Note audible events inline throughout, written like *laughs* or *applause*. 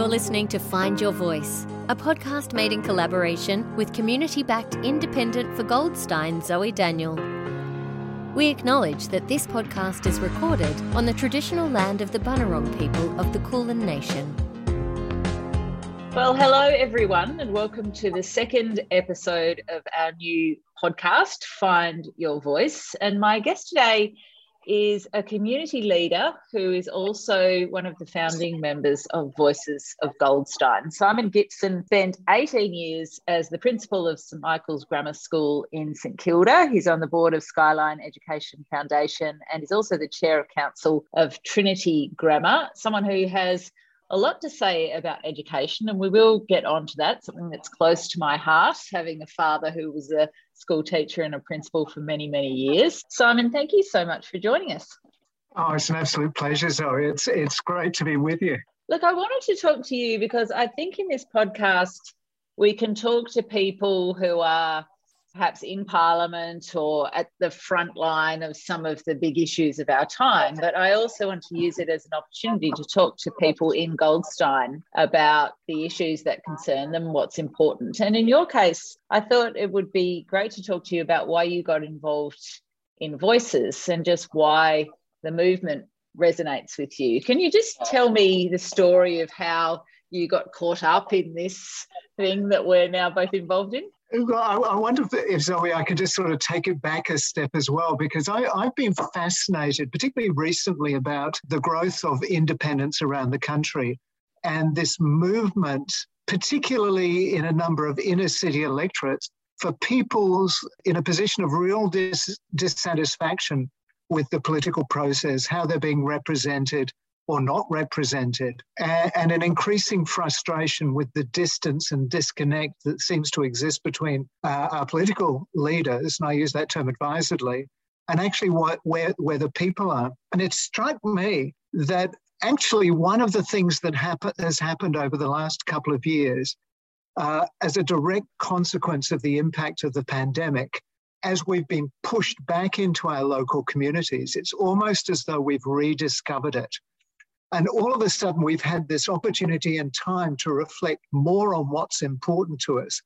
You're listening to Find Your Voice, a podcast made in collaboration with community backed independent for Goldstein Zoe Daniel. We acknowledge that this podcast is recorded on the traditional land of the Bunurong people of the Kulin Nation. Well, hello everyone, and welcome to the second episode of our new podcast, Find Your Voice. And my guest today is a community leader who is also one of the founding members of Voices of Goldstein. Simon Gipson spent 18 years as the principal of St Michael's Grammar School in St Kilda. He's on the board of Skyline Education Foundation and is also the chair of council of Trinity Grammar, someone who has a lot to say about education, and we will get on to that, something that's close to my heart, having a father who was a school teacher and a principal for many, many years. Simon, thank you so much for joining us. Oh, it's an absolute pleasure, Zoe. It's, it's great to be with you. Look, I wanted to talk to you because I think in this podcast, we can talk to people who are perhaps in Parliament or at the front line of some of the big issues of our time. But I also want to use it as an opportunity to talk to people in Goldstein about the issues that concern them, what's important. And in your case, I thought it would be great to talk to you about why you got involved in Voices and just why the movement resonates with you. Can you just tell me the story of how you got caught up in this thing that we're now both involved in? I, wonder if, Zoe, I could just sort of take it back a step as well, because I, I've been fascinated, particularly recently, about the growth of independents around the country and this movement, particularly in a number of inner city electorates, for people's in a position of real dis- dissatisfaction with the political process, how they're being represented, or not represented, and, an increasing frustration with the distance and disconnect that seems to exist between uh, our political leaders, and I use that term advisedly, and actually what, where, where the people are. And it struck me that actually one of the things that has happened over the last couple of years uh, as a direct consequence of the impact of the pandemic, as we've been pushed back into our local communities, it's almost as though we've rediscovered it. And all of a sudden, we've had this opportunity and time to reflect more on what's important to us,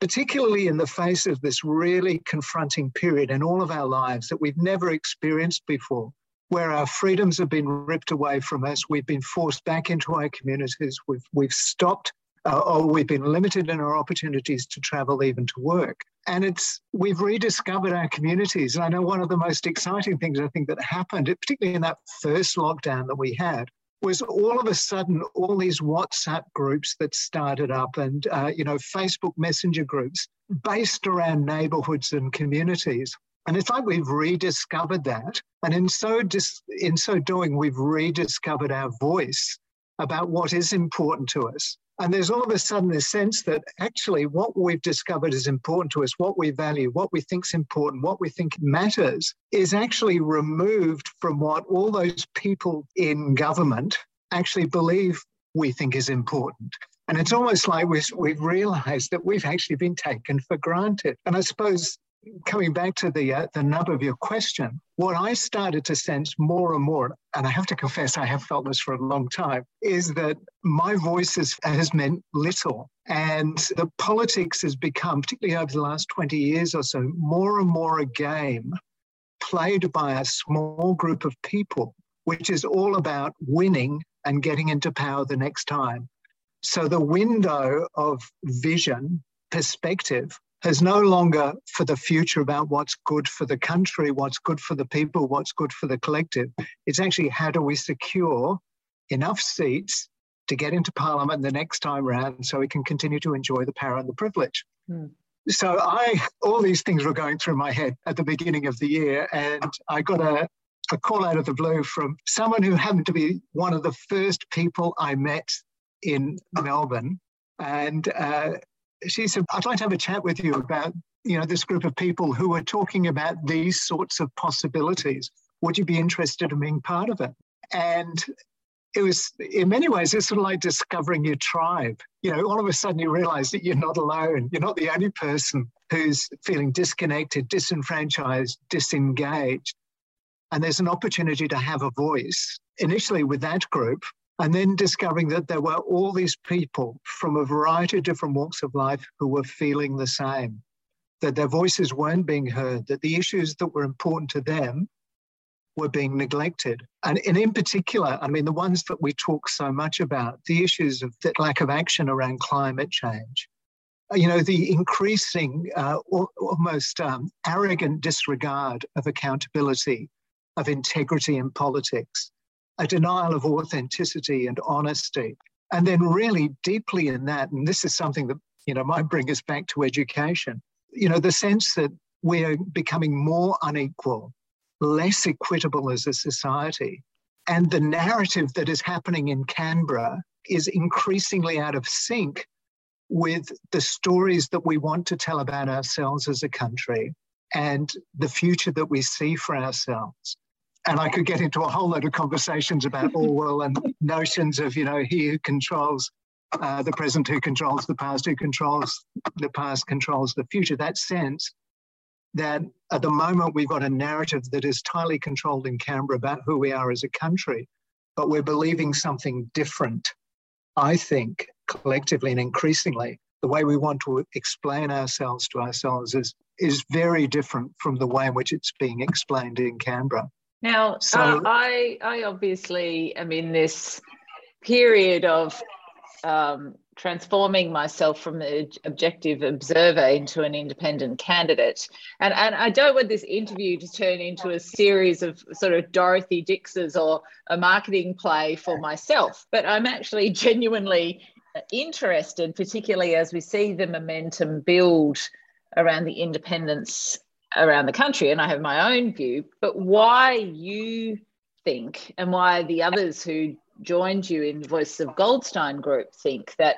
particularly in the face of this really confronting period in all of our lives that we've never experienced before, where our freedoms have been ripped away from us. We've been forced back into our communities. We've, we've stopped uh, or we've been limited in our opportunities to travel, even to work. And it's we've rediscovered our communities. And I know one of the most exciting things I think that happened, particularly in that first lockdown that we had, was all of a sudden all these WhatsApp groups that started up and uh, you know Facebook Messenger groups based around neighborhoods and communities. And it's like we've rediscovered that. And in so, dis- in so doing, we've rediscovered our voice about what is important to us. And there's all of a sudden this sense that actually what we've discovered is important to us, what we value, what we think is important, what we think matters, is actually removed from what all those people in government actually believe we think is important. And it's almost like we've, we've realized that we've actually been taken for granted. And I suppose coming back to the uh, the nub of your question, what I started to sense more and more, and I have to confess I have felt this for a long time, is that my voice has, has meant little. And the politics has become, particularly over the last 20 years or so, more and more a game played by a small group of people, which is all about winning and getting into power the next time. So the window of vision, perspective, is no longer for the future about what's good for the country, what's good for the people, what's good for the collective. It's actually how do we secure enough seats to get into Parliament the next time round so we can continue to enjoy the power and the privilege. Mm. So I, all these things were going through my head at the beginning of the year, and I got a, a call out of the blue from someone who happened to be one of the first people I met in Melbourne. And uh, she said, I'd like to have a chat with you about, you know, this group of people who are talking about these sorts of possibilities. Would you be interested in being part of it? And it was, in many ways, it's sort of like discovering your tribe. You know, all of a sudden you realize that you're not alone. You're not the only person who's feeling disconnected, disenfranchised, disengaged. And there's an opportunity to have a voice. Initially, with that group, And then discovering that there were all these people from a variety of different walks of life who were feeling the same, that their voices weren't being heard, that the issues that were important to them were being neglected. And, in particular, I mean, the ones that we talk so much about, the issues of the lack of action around climate change, you know, the increasing, uh, almost um, arrogant disregard of accountability, of integrity in politics, a denial of authenticity and honesty. And then, really deeply in that, and this is something that, you know, might bring us back to education, you know, the sense that we're becoming more unequal, less equitable as a society. And the narrative that is happening in Canberra is increasingly out of sync with the stories that we want to tell about ourselves as a country and the future that we see for ourselves. And I could get into a whole lot of conversations about Orwell and notions of, you know, he who controls uh, the present, who controls the past, who controls the past, controls the future. That sense that at the moment we've got a narrative that is tightly controlled in Canberra about who we are as a country, but we're believing something different, I think, collectively and increasingly. The way we want to explain ourselves to ourselves is, is very different from the way in which it's being explained in Canberra. Now, so, uh, I, I obviously am in this period of um, transforming myself from an objective observer into an independent candidate. And, and I don't want this interview to turn into a series of sort of Dorothy Dixes or a marketing play for myself, but I'm actually *laughs* genuinely interested, particularly as we see the momentum build around the independents around the country, and I have my own view, but why you think and why the others who joined you in the Voice of Goldstein group think that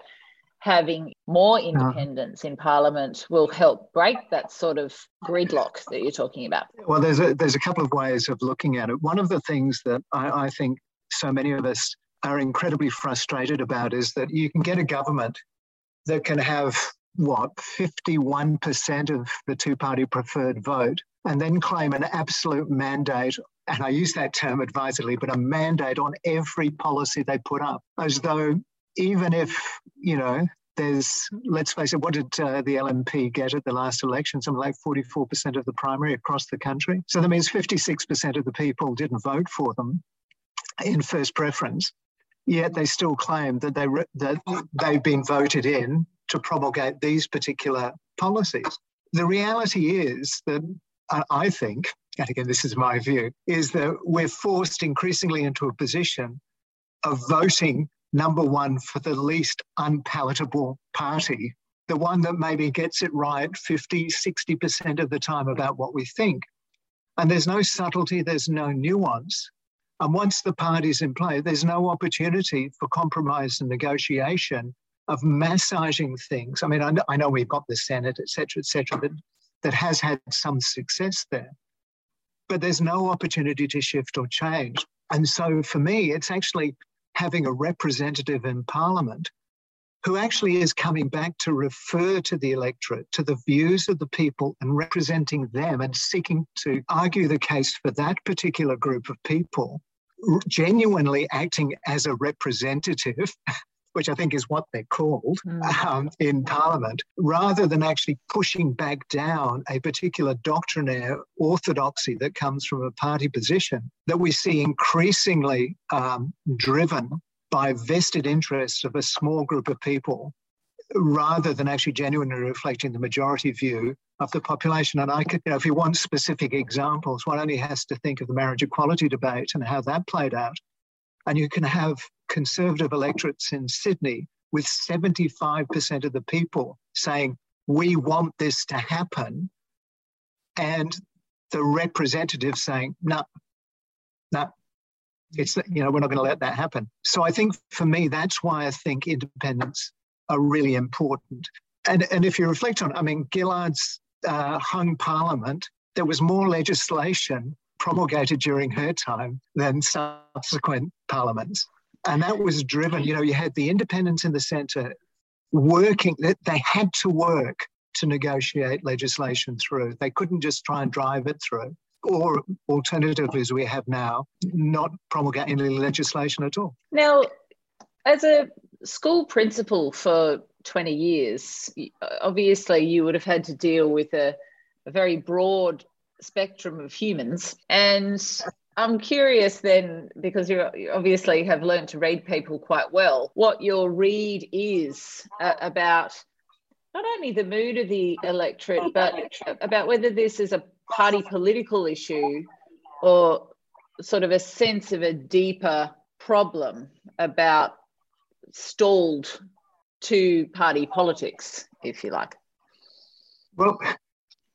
having more uh-huh. independents in Parliament will help break that sort of gridlock that you're talking about? Well, there's a, there's a couple of ways of looking at it. One of the things that I, I think so many of us are incredibly frustrated about is that you can get a government that can have what, 51% of the two party preferred vote, and then claim an absolute mandate. And I use that term advisedly, but a mandate on every policy they put up, as though even if, you know, there's, let's face it, what did uh, the LNP get at the last election? Something like 44% of the primary across the country. So that means 56% of the people didn't vote for them in first preference. Yet they still claim that they re- that they've been voted in to promulgate these particular policies. The reality is that uh, I think, and again, this is my view, is that we're forced increasingly into a position of voting number one for the least unpalatable party, the one that maybe gets it right 50, 60% of the time about what we think. And there's no subtlety, there's no nuance. And once the party's in play, there's no opportunity for compromise and negotiation of massaging things. I mean, I know, I know we've got the Senate, et cetera, et cetera, that, that has had some success there. But there's no opportunity to shift or change. And so for me, it's actually having a representative in Parliament who actually is coming back to refer to the electorate, to the views of the people and representing them and seeking to argue the case for that particular group of people, genuinely acting as a representative which I think is what they're called mm. um, in Parliament, rather than actually pushing back down a particular doctrinaire orthodoxy that comes from a party position that we see increasingly um, driven by vested interests of a small group of people rather than actually genuinely reflecting the majority view of the population. And I could, you know, if you want specific examples, one only has to think of the marriage equality debate and how that played out. And you can have conservative electorates in Sydney with 75% of the people saying, we want this to happen. And the representatives saying, no, no, it's, you know, we're not going to let that happen. So I think for me, that's why I think independents are really important. And, and if you reflect on, I mean, Gillard's uh, hung parliament, there was more legislation promulgated during her time than subsequent parliaments. And that was driven, you know, you had the independents in the centre working, that they had to work to negotiate legislation through. They couldn't just try and drive it through. Or alternatively, as we have now, not promulgate any legislation at all. Now, as a school principal for 20 years, obviously you would have had to deal with a, a very broad spectrum of humans. And I'm curious then, because you obviously have learned to read people quite well, what your read is uh, about not only the mood of the electorate, but about whether this is a party political issue or sort of a sense of a deeper problem about stalled two party politics, if you like? Well,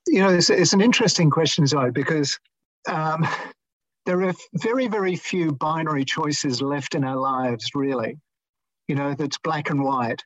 you know, it's, it's an interesting question, Zoe, because um, there are very, very few binary choices left in our lives, really, you know, that's black and white.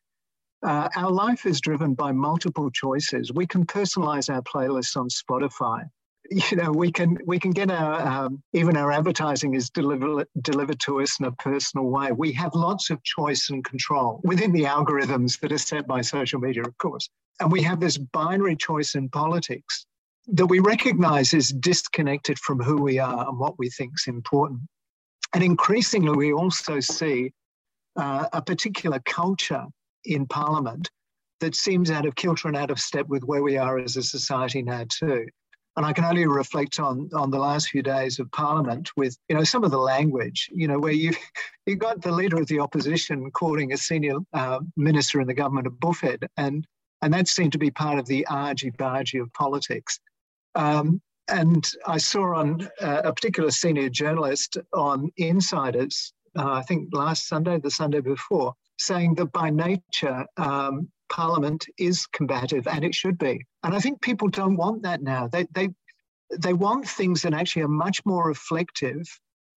Uh, our life is driven by multiple choices. We can personalize our playlists on Spotify *laughs* you know we can we can get our um, even our advertising is delivered delivered to us in a personal way we have lots of choice and control within the algorithms that are set by social media of course and we have this binary choice in politics that we recognize is disconnected from who we are and what we think is important and increasingly we also see uh, a particular culture in parliament that seems out of kilter and out of step with where we are as a society now too and I can only reflect on on the last few days of Parliament with you know some of the language you know where you *laughs* you got the leader of the opposition calling a senior uh, minister in the government a buffhead and and that seemed to be part of the argy bargy of politics. Um, and I saw on uh, a particular senior journalist on Insiders, uh, I think last Sunday, the Sunday before, saying that by nature um, Parliament is combative, and it should be. And I think people don't want that now. They they they want things that actually are much more reflective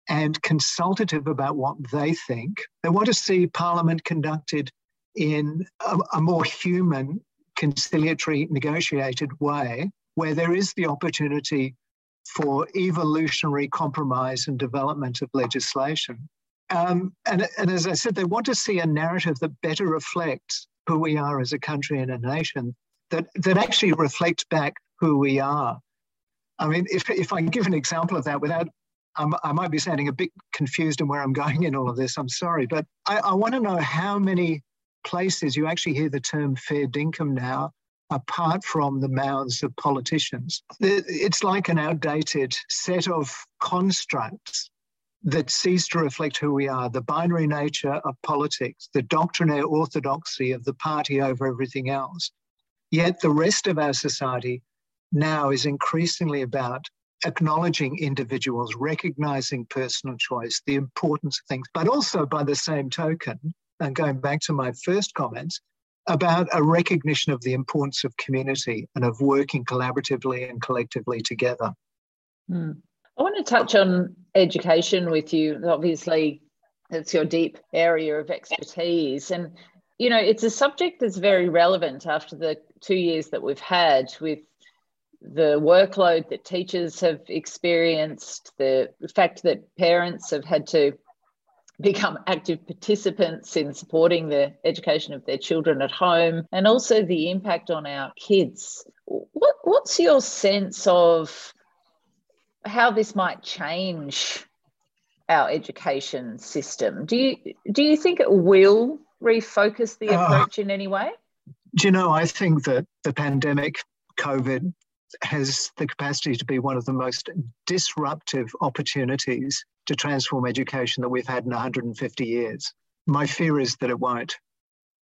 and consultative about what they think. They want to see Parliament conducted in a, a more human, conciliatory, negotiated way, where there is the opportunity for evolutionary compromise and development of legislation. Um, and, and as I said, they want to see a narrative that better reflects who we are as a country and a nation that, that actually reflects back who we are. I mean, if, if I give an example of that without, I might be sounding a bit confused in where I'm going in all of this, I'm sorry, but I, I want to know how many places you actually hear the term fair dinkum now apart from the mouths of politicians. It's like an outdated set of constructs that cease to reflect who we are, the binary nature of politics, the doctrinaire orthodoxy of the party over everything else. Yet the rest of our society now is increasingly about acknowledging individuals, recognizing personal choice, the importance of things, but also by the same token, and going back to my first comments, about a recognition of the importance of community and of working collaboratively and collectively together. Mm. I want to touch on education with you. Obviously, it's your deep area of expertise. And, you know, it's a subject that's very relevant after the two years that we've had with the workload that teachers have experienced, the fact that parents have had to become active participants in supporting the education of their children at home, and also the impact on our kids. What, what's your sense of how this might change our education system. Do you do you think it will refocus the uh, approach uh, in any way? Do you know? I think that the pandemic, COVID, has the capacity to be one of the most disruptive opportunities to transform education that we've had in 150 years. My fear is that it won't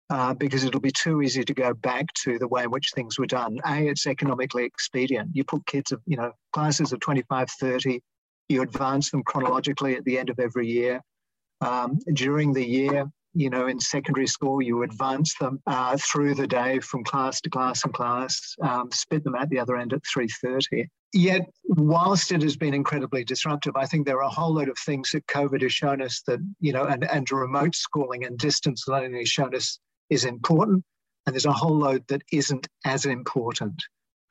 uh, because it'll be too easy to go back to the way in which things were done. A, it's economically expedient. You put kids of, you know, classes of 25, 30, you advance them chronologically at the end of every year. Um, during the year, you know, in secondary school, you advance them uh, through the day from class to class and class, um, spit them at the other end at 3.30. Yet, whilst it has been incredibly disruptive, I think there are a whole load of things that COVID has shown us that, you know, and, and remote schooling and distance learning has shown us is important, and there's a whole load that isn't as important.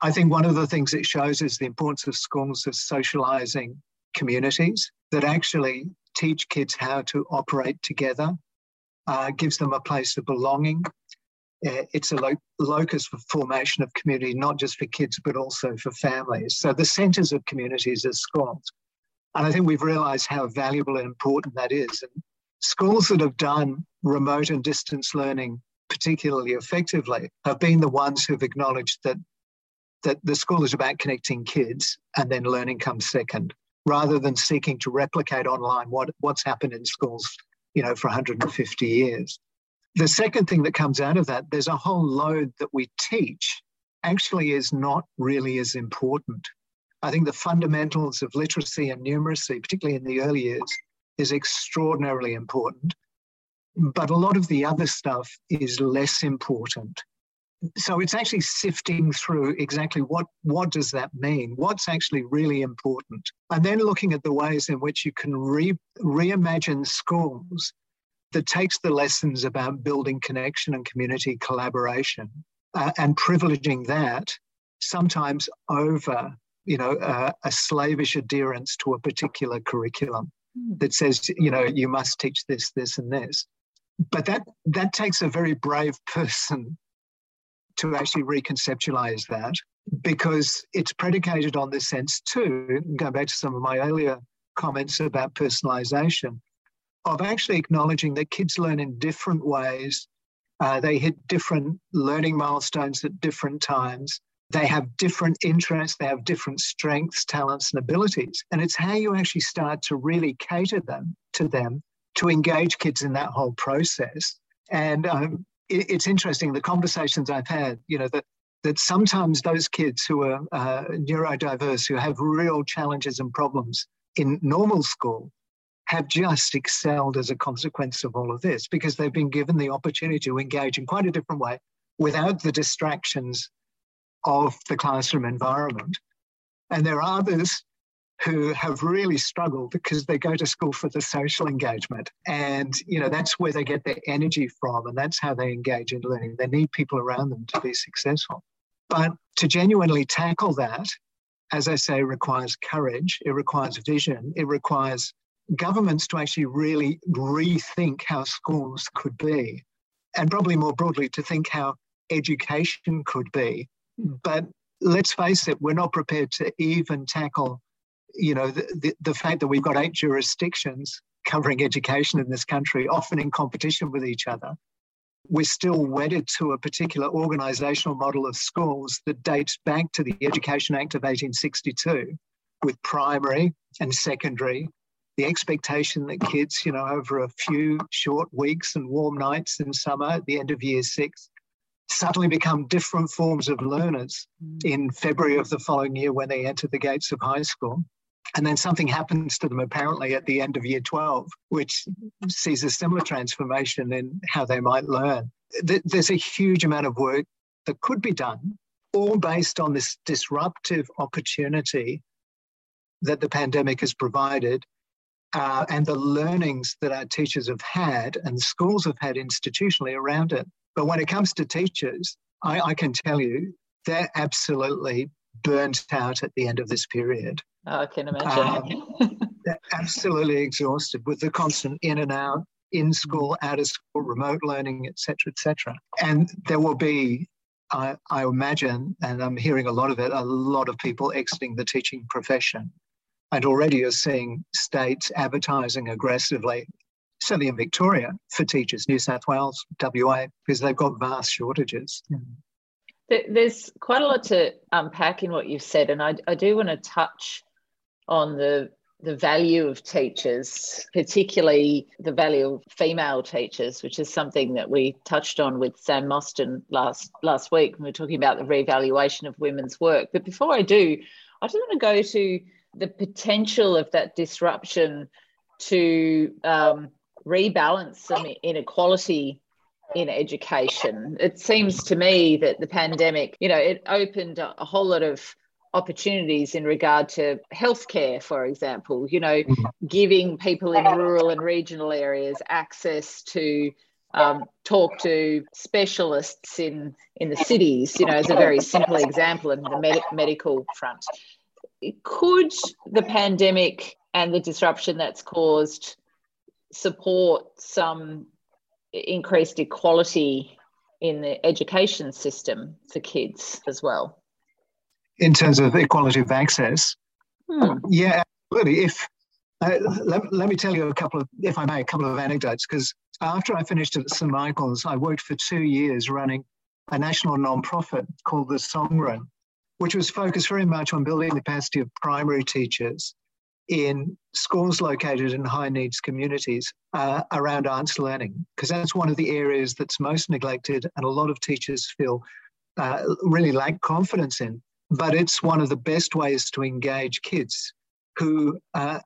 I think one of the things it shows is the importance of schools of socializing communities that actually teach kids how to operate together, uh, gives them a place of belonging. Uh, it's a lo- locus for formation of community, not just for kids, but also for families. So the centers of communities are schools. And I think we've realized how valuable and important that is. And schools that have done remote and distance learning particularly effectively have been the ones who've acknowledged that that the school is about connecting kids and then learning comes second rather than seeking to replicate online what, what's happened in schools you know for 150 years. The second thing that comes out of that there's a whole load that we teach actually is not really as important. I think the fundamentals of literacy and numeracy particularly in the early years is extraordinarily important. But a lot of the other stuff is less important. So it's actually sifting through exactly what, what does that mean? What's actually really important? And then looking at the ways in which you can re, reimagine schools that takes the lessons about building connection and community collaboration uh, and privileging that sometimes over you know uh, a slavish adherence to a particular curriculum hmm. that says you know you must teach this this and this but that that takes a very brave *laughs* person to actually reconceptualize that because it's predicated on this sense too going back to some of my earlier comments about personalization of actually acknowledging that kids learn in different ways. Uh, they hit different learning milestones at different times. They have different interests. They have different strengths talents and abilities. And it's how you actually start to really cater them to them to engage kids in that whole process. And um, it, it's interesting the conversations I've had, you know, that that sometimes those kids who are uh, neurodiverse, who have real challenges and problems in normal school, have just excelled as a consequence of all of this because they've been given the opportunity to engage in quite a different way without the distractions of the classroom environment. And there are others who have really struggled because they go to school for the social engagement. And, you know, that's where they get their energy from and that's how they engage in learning. They need people around them to be successful. But to genuinely tackle that, as I say, requires courage, it requires vision, it requires governments to actually really rethink how schools could be, and probably more broadly to think how education could be. But let's face it, we're not prepared to even tackle you know, the, the, the fact that we've got eight jurisdictions covering education in this country, often in competition with each other, we're still wedded to a particular organisational model of schools that dates back to the Education Act of 1862, with primary and secondary, the expectation that kids, you know, over a few short weeks and warm nights in summer at the end of year six, suddenly become different forms of learners mm. in February of the following year when they enter the gates of high school. And then something happens to them apparently at the end of year 12, which sees a similar transformation in how they might learn. There's a huge amount of work that could be done, all based on this disruptive opportunity that the pandemic has provided uh, and the learnings that our teachers have had and schools have had institutionally around it. But when it comes to teachers, I, I can tell you they're absolutely burnt out at the end of this period. Oh, I can imagine. Um, absolutely exhausted with the constant in and out, in school, out of school, remote learning, etc., etc. And there will be, I, I imagine, and I'm hearing a lot of it, a lot of people exiting the teaching profession. And already you're seeing states advertising aggressively, certainly in Victoria, for teachers, New South Wales, WA, because they've got vast shortages. There's quite a lot to unpack in what you've said, and I, I do want to touch on the the value of teachers, particularly the value of female teachers, which is something that we touched on with Sam Mostyn last last week when we were talking about the revaluation of women's work. But before I do, I just want to go to the potential of that disruption to um, rebalance some inequality in education. It seems to me that the pandemic, you know, it opened a whole lot of opportunities in regard to healthcare, for example, you know, mm-hmm. giving people in rural and regional areas access to um, talk to specialists in, in the cities, you know, as a very simple example in the med- medical front. Could the pandemic and the disruption that's caused support some increased equality in the education system for kids as well? In terms of equality of access. Hmm. Yeah, absolutely. If Uh, let, let me tell you a couple of, if I may, a couple of anecdotes, because after I finished at St. Michael's, I worked for two years running a national nonprofit called the Song Room, which was focused very much on building the capacity of primary teachers in schools located in high needs communities uh, around arts learning, because that's one of the areas that's most neglected and a lot of teachers feel uh, really lack confidence in. But it's one of the best ways to engage kids who uh,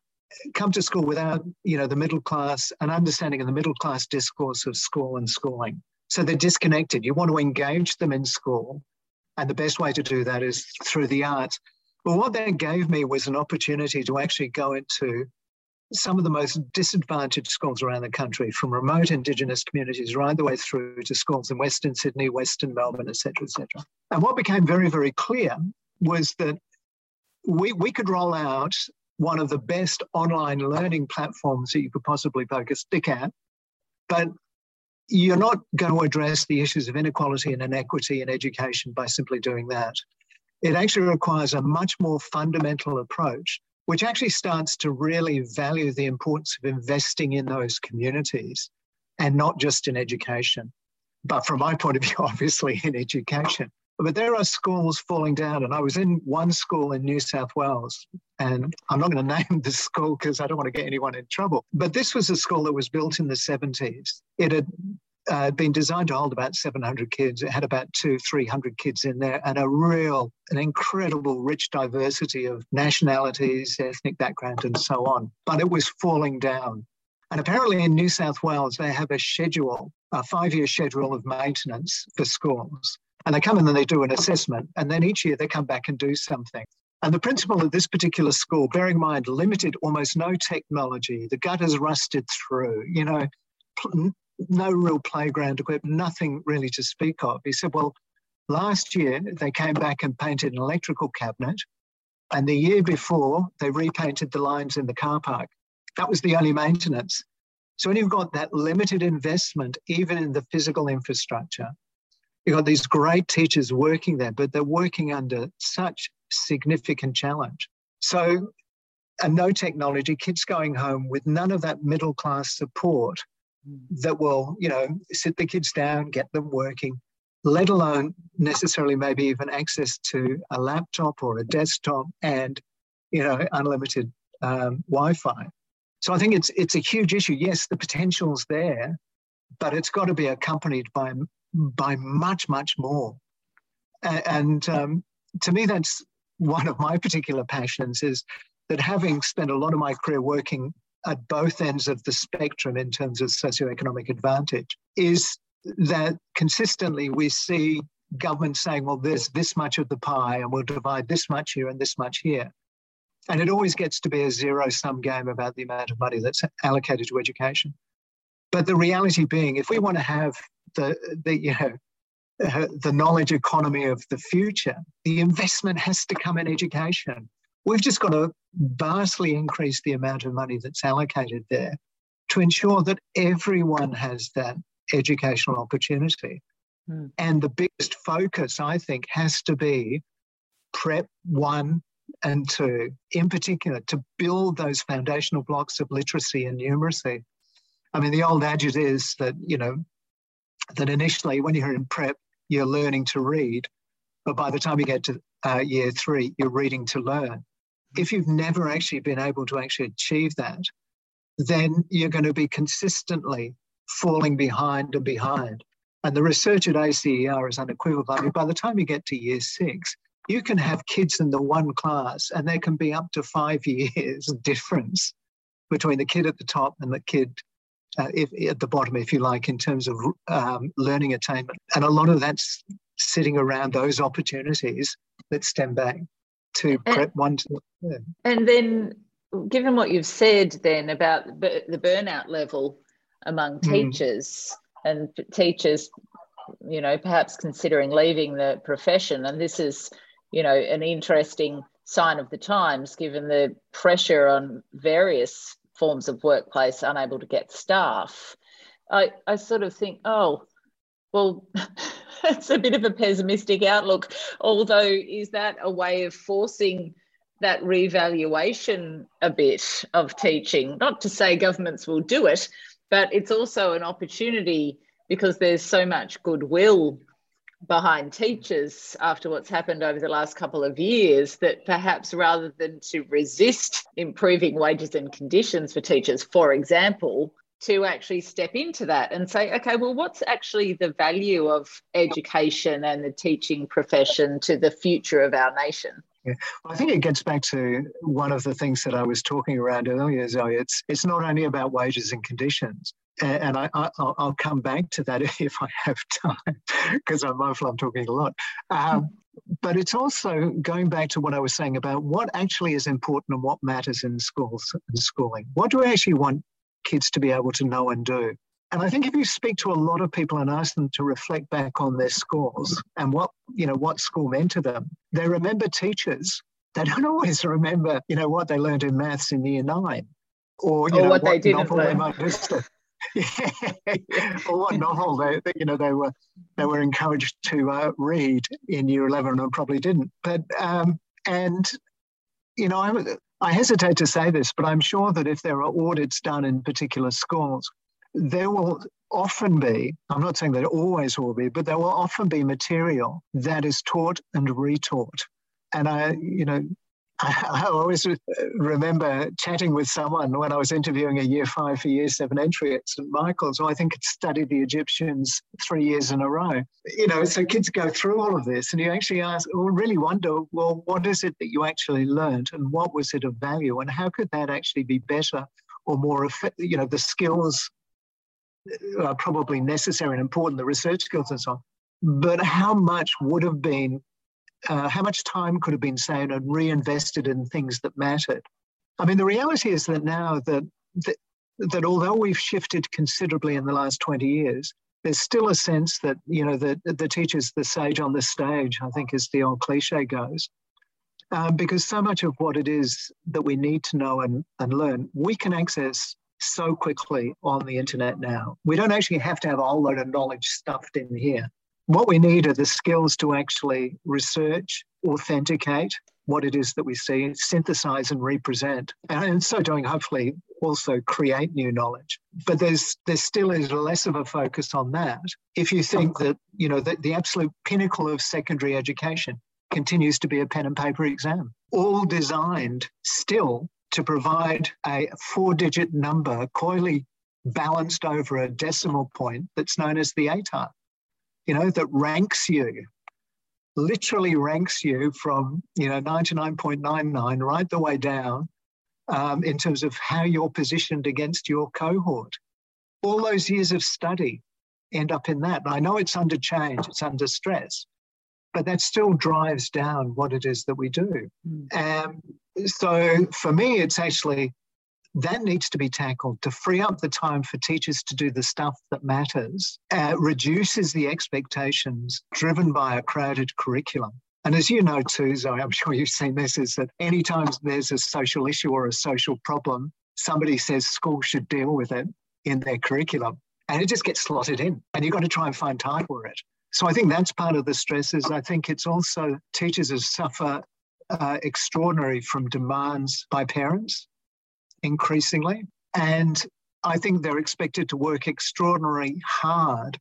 come to school without, you know, the middle class, an understanding of the middle class discourse of school and schooling. So they're disconnected. You want to engage them in school. And the best way to do that is through the arts. But what that gave me was an opportunity to actually go into some of the most disadvantaged schools around the country, from remote Indigenous communities right the way through to schools in Western Sydney, Western Melbourne, etc., etc. And what became very, very clear was that we, we could roll out one of the best online learning platforms that you could possibly poke a stick at, but you're not going to address the issues of inequality and inequity in education by simply doing that. It actually requires a much more fundamental approach, which actually starts to really value the importance of investing in those communities and not just in education. But from my point of view, *laughs* obviously in education. But there are schools falling down, and I was in one school in New South Wales, and I'm not going *laughs* to name the school because I don't want to get anyone in trouble. But this was a school that was built in the 70s. It had uh, been designed to hold about 700 kids. It had about two, 300 kids in there, and a real, an incredible, rich diversity of nationalities, ethnic background, and so on. But it was falling down. And apparently in New South Wales, they have a schedule, a five year schedule of maintenance for schools. And they come in and they do an assessment, and then each year they come back and do something. And the principal of this particular school, bearing in mind limited, almost no technology, the gutters rusted through, you know, no real playground equipment, nothing really to speak of. He said, well, last year they came back and painted an electrical cabinet, and the year before they repainted the lines in the car park. That was the only maintenance. So when you've got that limited investment, even in the physical infrastructure, you've got these great teachers working there, but they're working under such significant challenge. So, and no technology, kids going home with none of that middle class support that will, you know, sit the kids down, get them working, let alone necessarily maybe even access to a laptop or a desktop and, you know, unlimited um, Wi-Fi. So I think it's it's a huge issue. Yes, the potential's there, but it's got to be accompanied by by much much more. And um, to me, that's one of my particular passions is that having spent a lot of my career working at both ends of the spectrum in terms of socioeconomic advantage is that consistently we see government saying, well, there's this much of the pie and we'll divide this much here and this much here. And it always gets to be a zero sum game about the amount of money that's allocated to education. But the reality being, if we want to have the, the you know, the knowledge economy of the future, the investment has to come in education. We've just got to vastly increase the amount of money that's allocated there to ensure that everyone has that educational opportunity. Mm. And the biggest focus, I think, has to be prep one and two, in particular, to build those foundational blocks of literacy and numeracy. I mean, the old adage is that, you know, that initially when you're in prep, you're learning to read, but by the time you get to uh, year three, you're reading to learn if you've never actually been able to actually achieve that, then you're going to be consistently falling behind and behind. And the research at ACER is unequivocal. I mean, by the time you get to year six, you can have kids in the one class, and there can be up to five *laughs* years difference between the kid at the top and the kid uh, if, at the bottom, if you like, in terms of um, learning attainment. And a lot of that's sitting around those opportunities that stem back to prep one to yeah. and then given what you've said then about the burnout level among hmm. teachers mm. and teachers you know perhaps considering leaving the profession and this is you know an interesting sign of the times given the pressure on various forms of workplace unable to get staff i i sort of think oh well *laughs* it's a bit of a pessimistic outlook. Although, is that a way of forcing that revaluation a bit of teaching. Not to say governments will do it, but it's also an opportunity because there's so much goodwill behind teachers after what's happened over the last couple of years that perhaps rather than to resist improving wages and conditions for teachers, for example, to actually step into that and say, okay, well, what's actually the value of education and the teaching profession to the future of our nation? Yeah. Well, I think it gets back to one of the things that I was talking around earlier, Zoe. It's it's not only about wages and conditions, and I, I, will come back to that *laughs* if I have time, because I'm mindful I'm talking a lot. Um, but it's also going back to what I was saying about what actually is important and what matters in schools and schooling. What do we actually want kids to be able to know and do? And I think if you speak to a lot of people and ask them to reflect back on their schools and what you know what school meant to them, they remember teachers. They don't *laughs* always remember, you know, what they learned in maths in year nine, or you or know what, what they didn't novel learn. they *laughs* or what novel they, they, you know they were they were encouraged to uh, read in year 11 and probably didn't but um, and you know I, I hesitate to say this but i'm sure that if there are audits done in particular schools there will often be i'm not saying that it always will be but there will often be material that is taught and retaught. And i you know *laughs* I, always remember chatting with someone when I was interviewing a year five for year seven entry at St. Michael's, who I think had studied the Egyptians three years in a row. You know, so kids go through all of this and you actually ask, or really wonder, well, what is it that you actually learned and what was it of value and how could that actually be better or more, effective? you know, the skills are probably necessary and important, the research skills and so on. But how much would have been uh, how much time could have been saved and reinvested in things that mattered. I mean, the reality is that now that, that, that although we've shifted considerably in the last 20 years, there's still a sense that, you know, the, the teacher's the sage on the stage, I think as the old cliche goes. Um, because so much of what it is that we need to know and, and learn, we can access so quickly on the internet now. We don't actually have to have a whole load of knowledge stuffed in here. What we need are the skills to actually research, authenticate what it is that we see, synthesize and represent, and in so doing, hopefully also create new knowledge. But there's there still is less of a focus on that. If you think that you know the, the absolute pinnacle of secondary education continues to be a pen and paper exam, all designed still to provide a four-digit number coyly balanced over a decimal point that's known as the ATAR you know, that ranks you, literally ranks you from, you know, 99.99 right the way down um, in terms of how you're positioned against your cohort. All those years of study end up in that. And I know it's under change, it's under stress, but that still drives down what it is that we do. Mm. Um, so for me, it's actually that needs to be tackled to free up the time for teachers to do the stuff that matters, uh, reduces the expectations driven by a crowded curriculum. And as you know too, Zoe, I'm *laughs* sure you've seen this, is that anytime there's a social issue or a social problem, somebody says school should deal with it in their curriculum. And it just gets slotted in. And you've got to try and find time for it. So I think that's part of the stresses. I think it's also teachers who suffer uh, extraordinary from demands by parents increasingly. And I think they're expected to work extraordinarily hard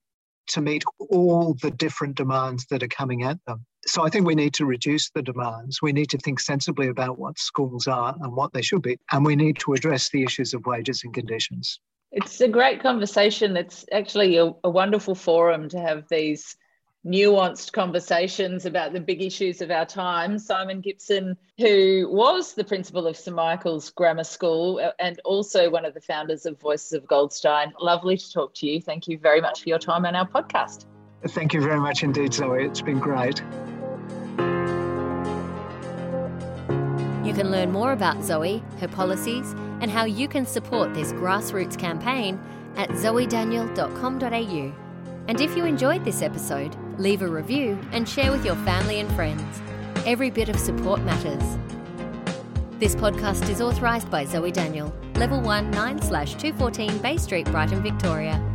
to meet all the different demands that are coming at them. So I think we need to reduce the demands. We need to think sensibly about what schools are and what they should be. And we need to address the issues of wages and conditions. It's a great conversation. It's actually a, a wonderful forum to have these nuanced conversations about the big issues of our time. Simon Gipson, who was the principal of St Michael's Grammar School uh, and also one of the founders of Voices of Goldstein. Lovely to talk to you. Thank you very much for your time on our podcast. Thank you very much indeed, Zoe. It's been great. You can learn more about Zoe, her policies, and how you can support this grassroots campaign at zoedaniel.com.au. And if you enjoyed this episode, leave a review and share with your family and friends. Every bit of support matters. This podcast is authorised by Zoe Daniel, Level 1 9 214 Bay Street, Brighton, Victoria.